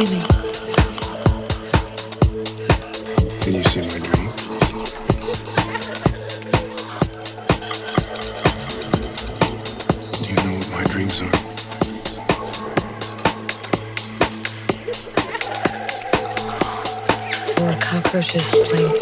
Can you see my dream? Do you know what my dreams are? Cockroaches playing.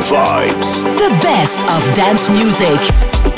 Club Vibes. The best of dance music.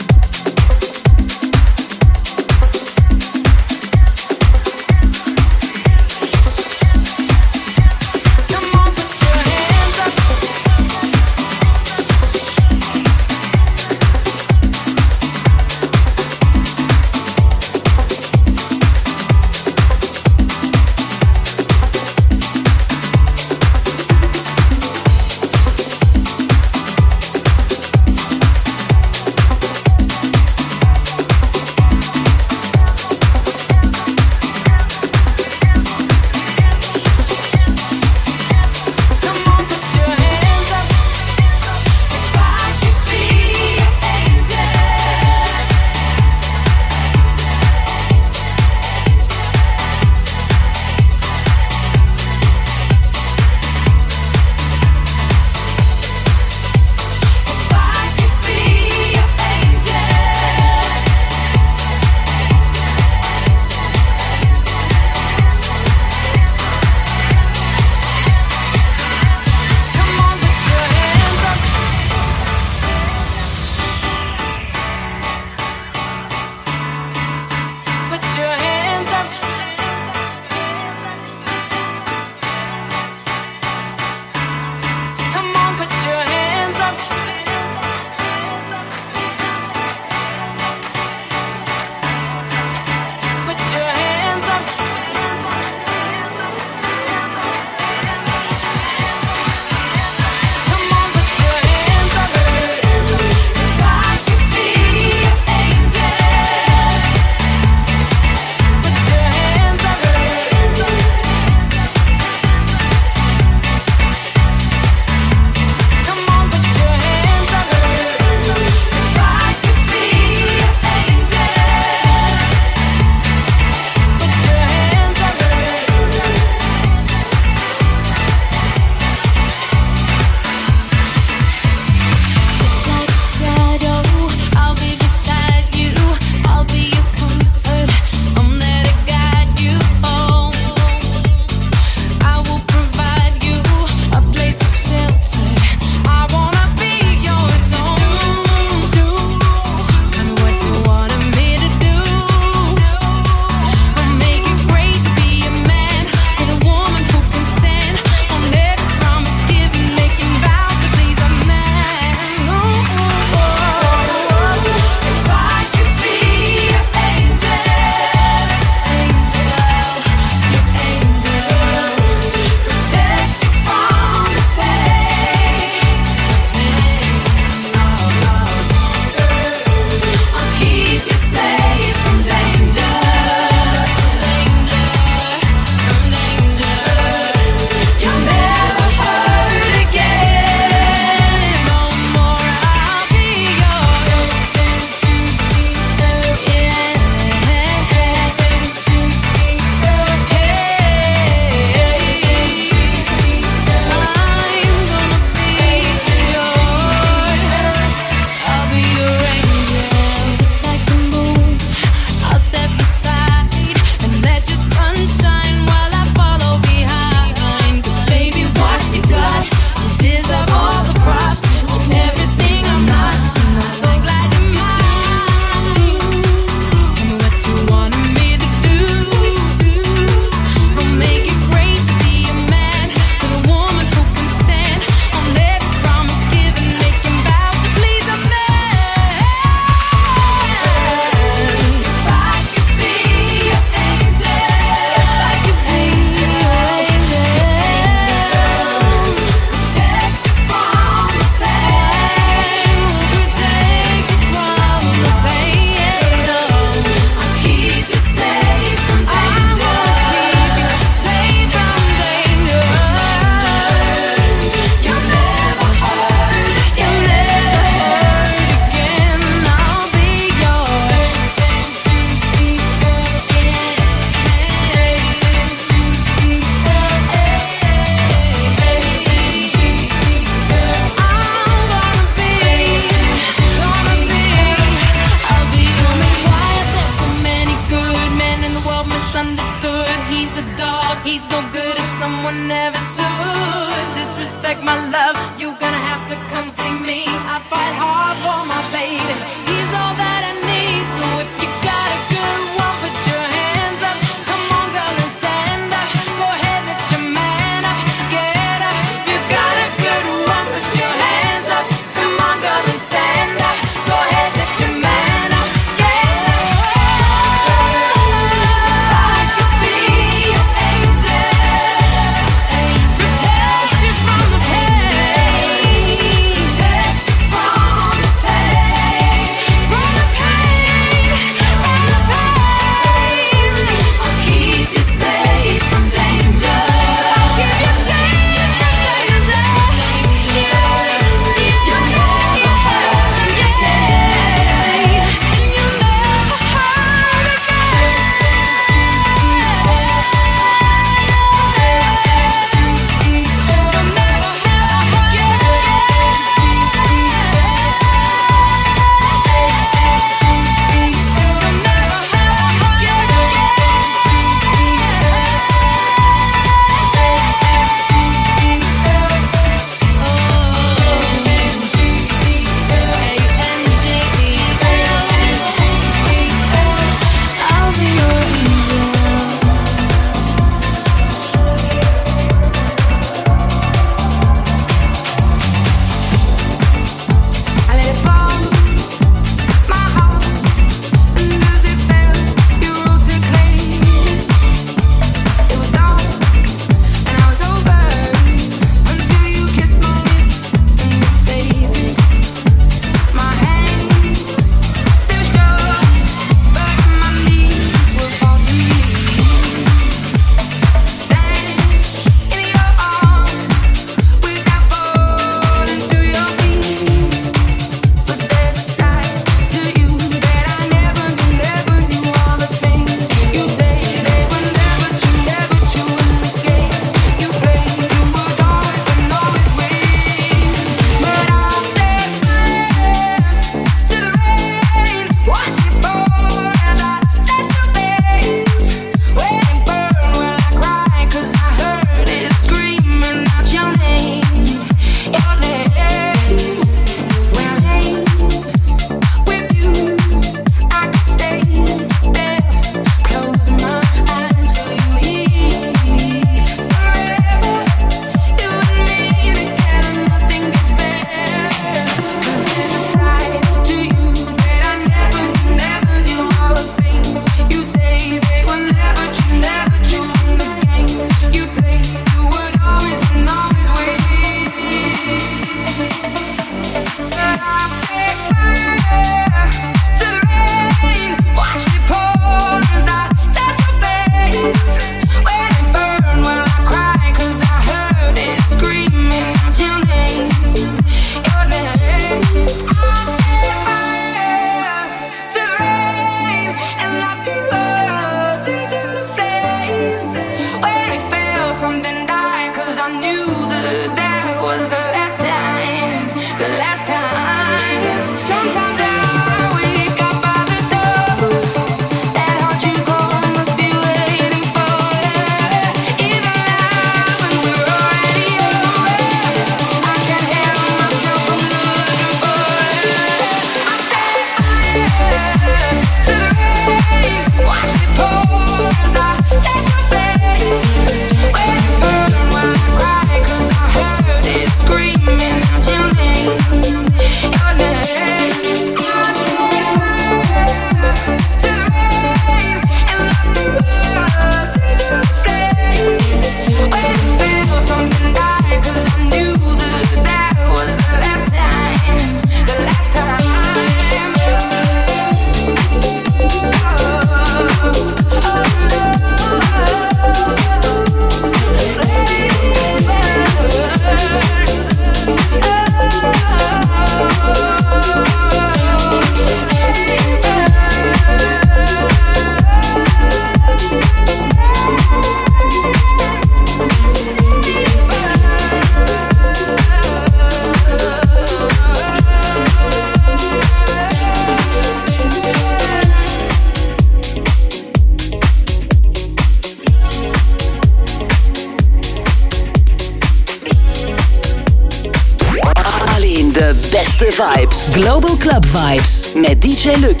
Vibes, Global Club Vibes met DJ Luc.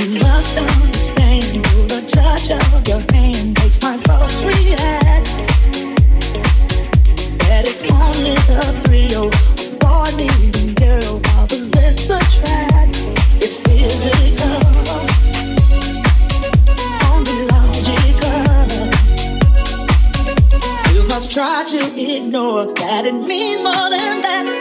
You must understand the touch of your hand makes my pulse react. That it's only the thrill of boy meeting girl opposites attract. It's physical. only logical. We must try to ignore that it means more than that.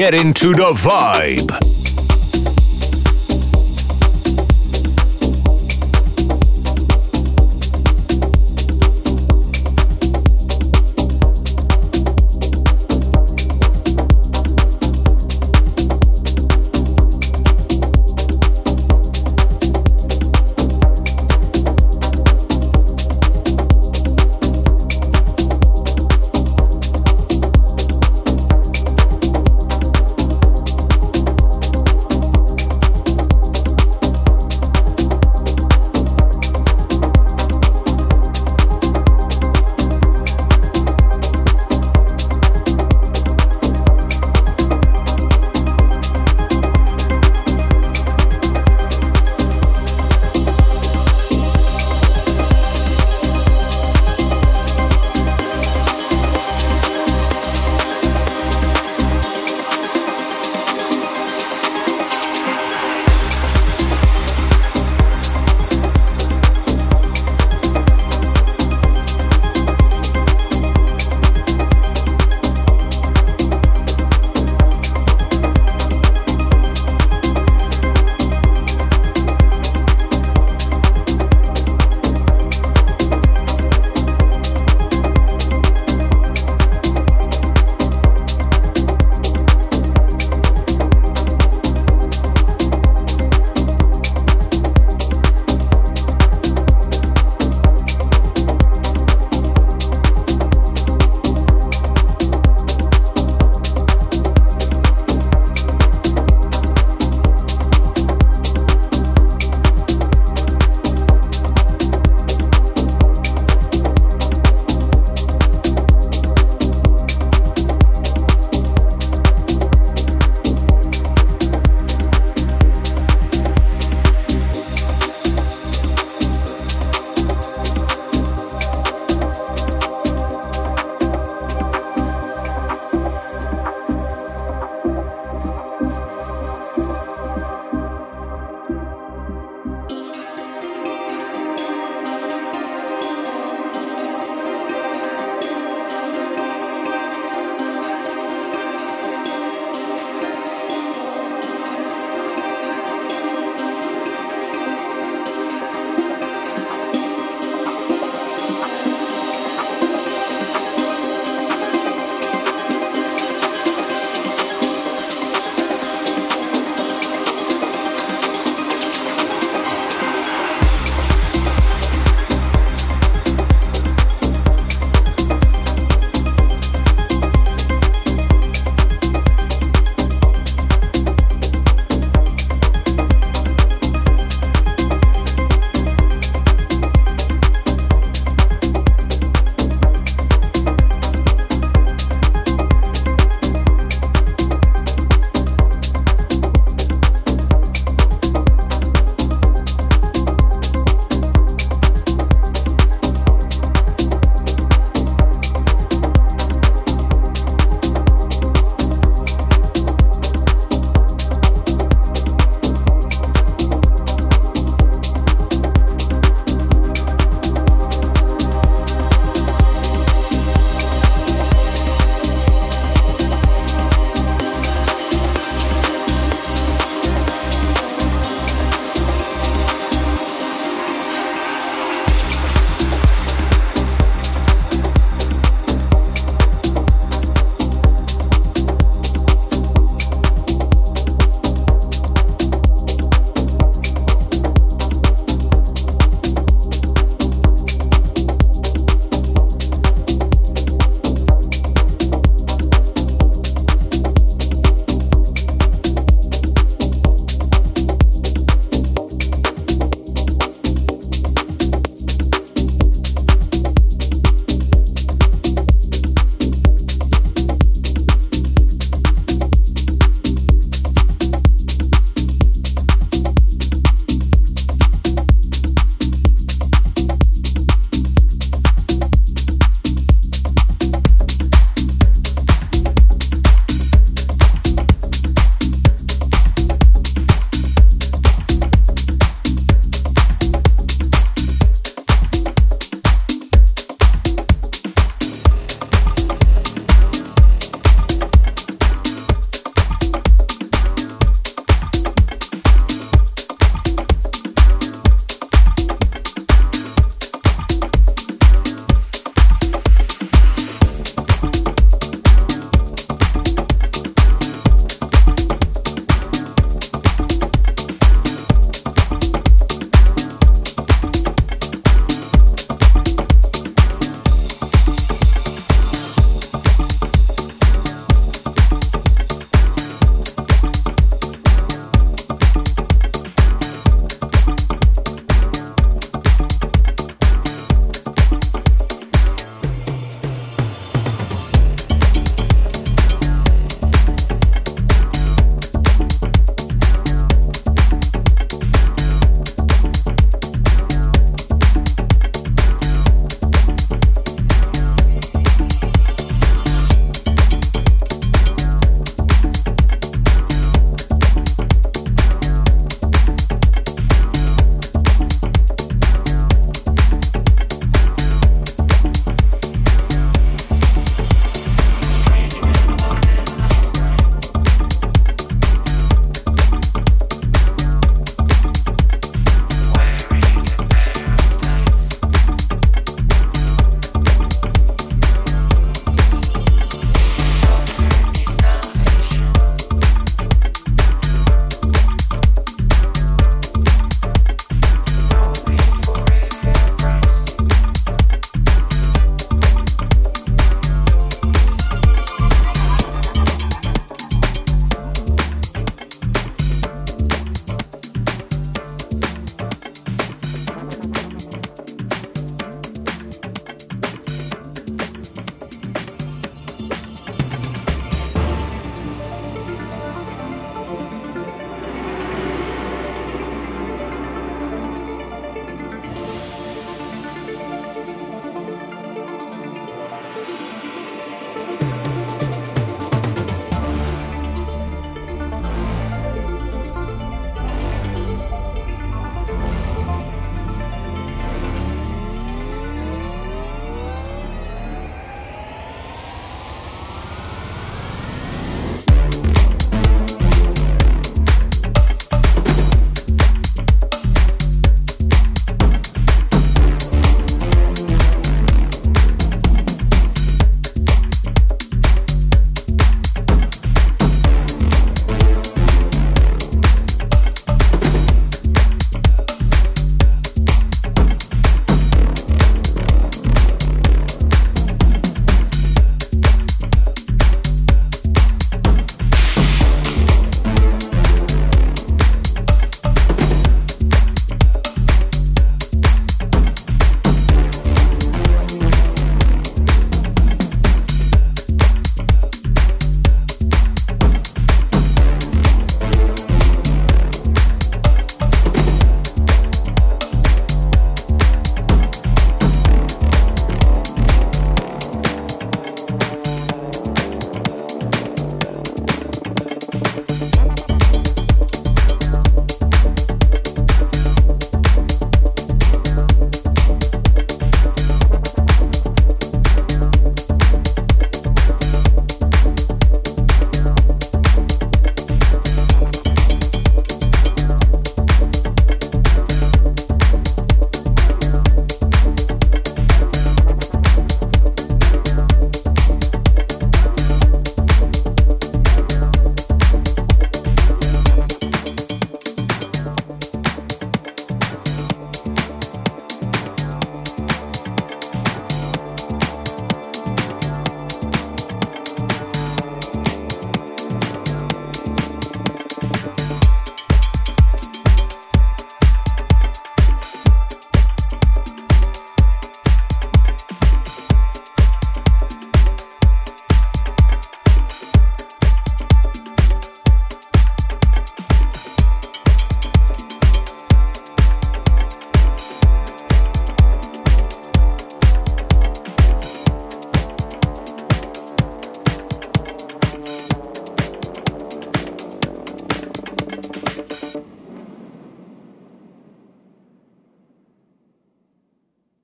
Get into the vibe.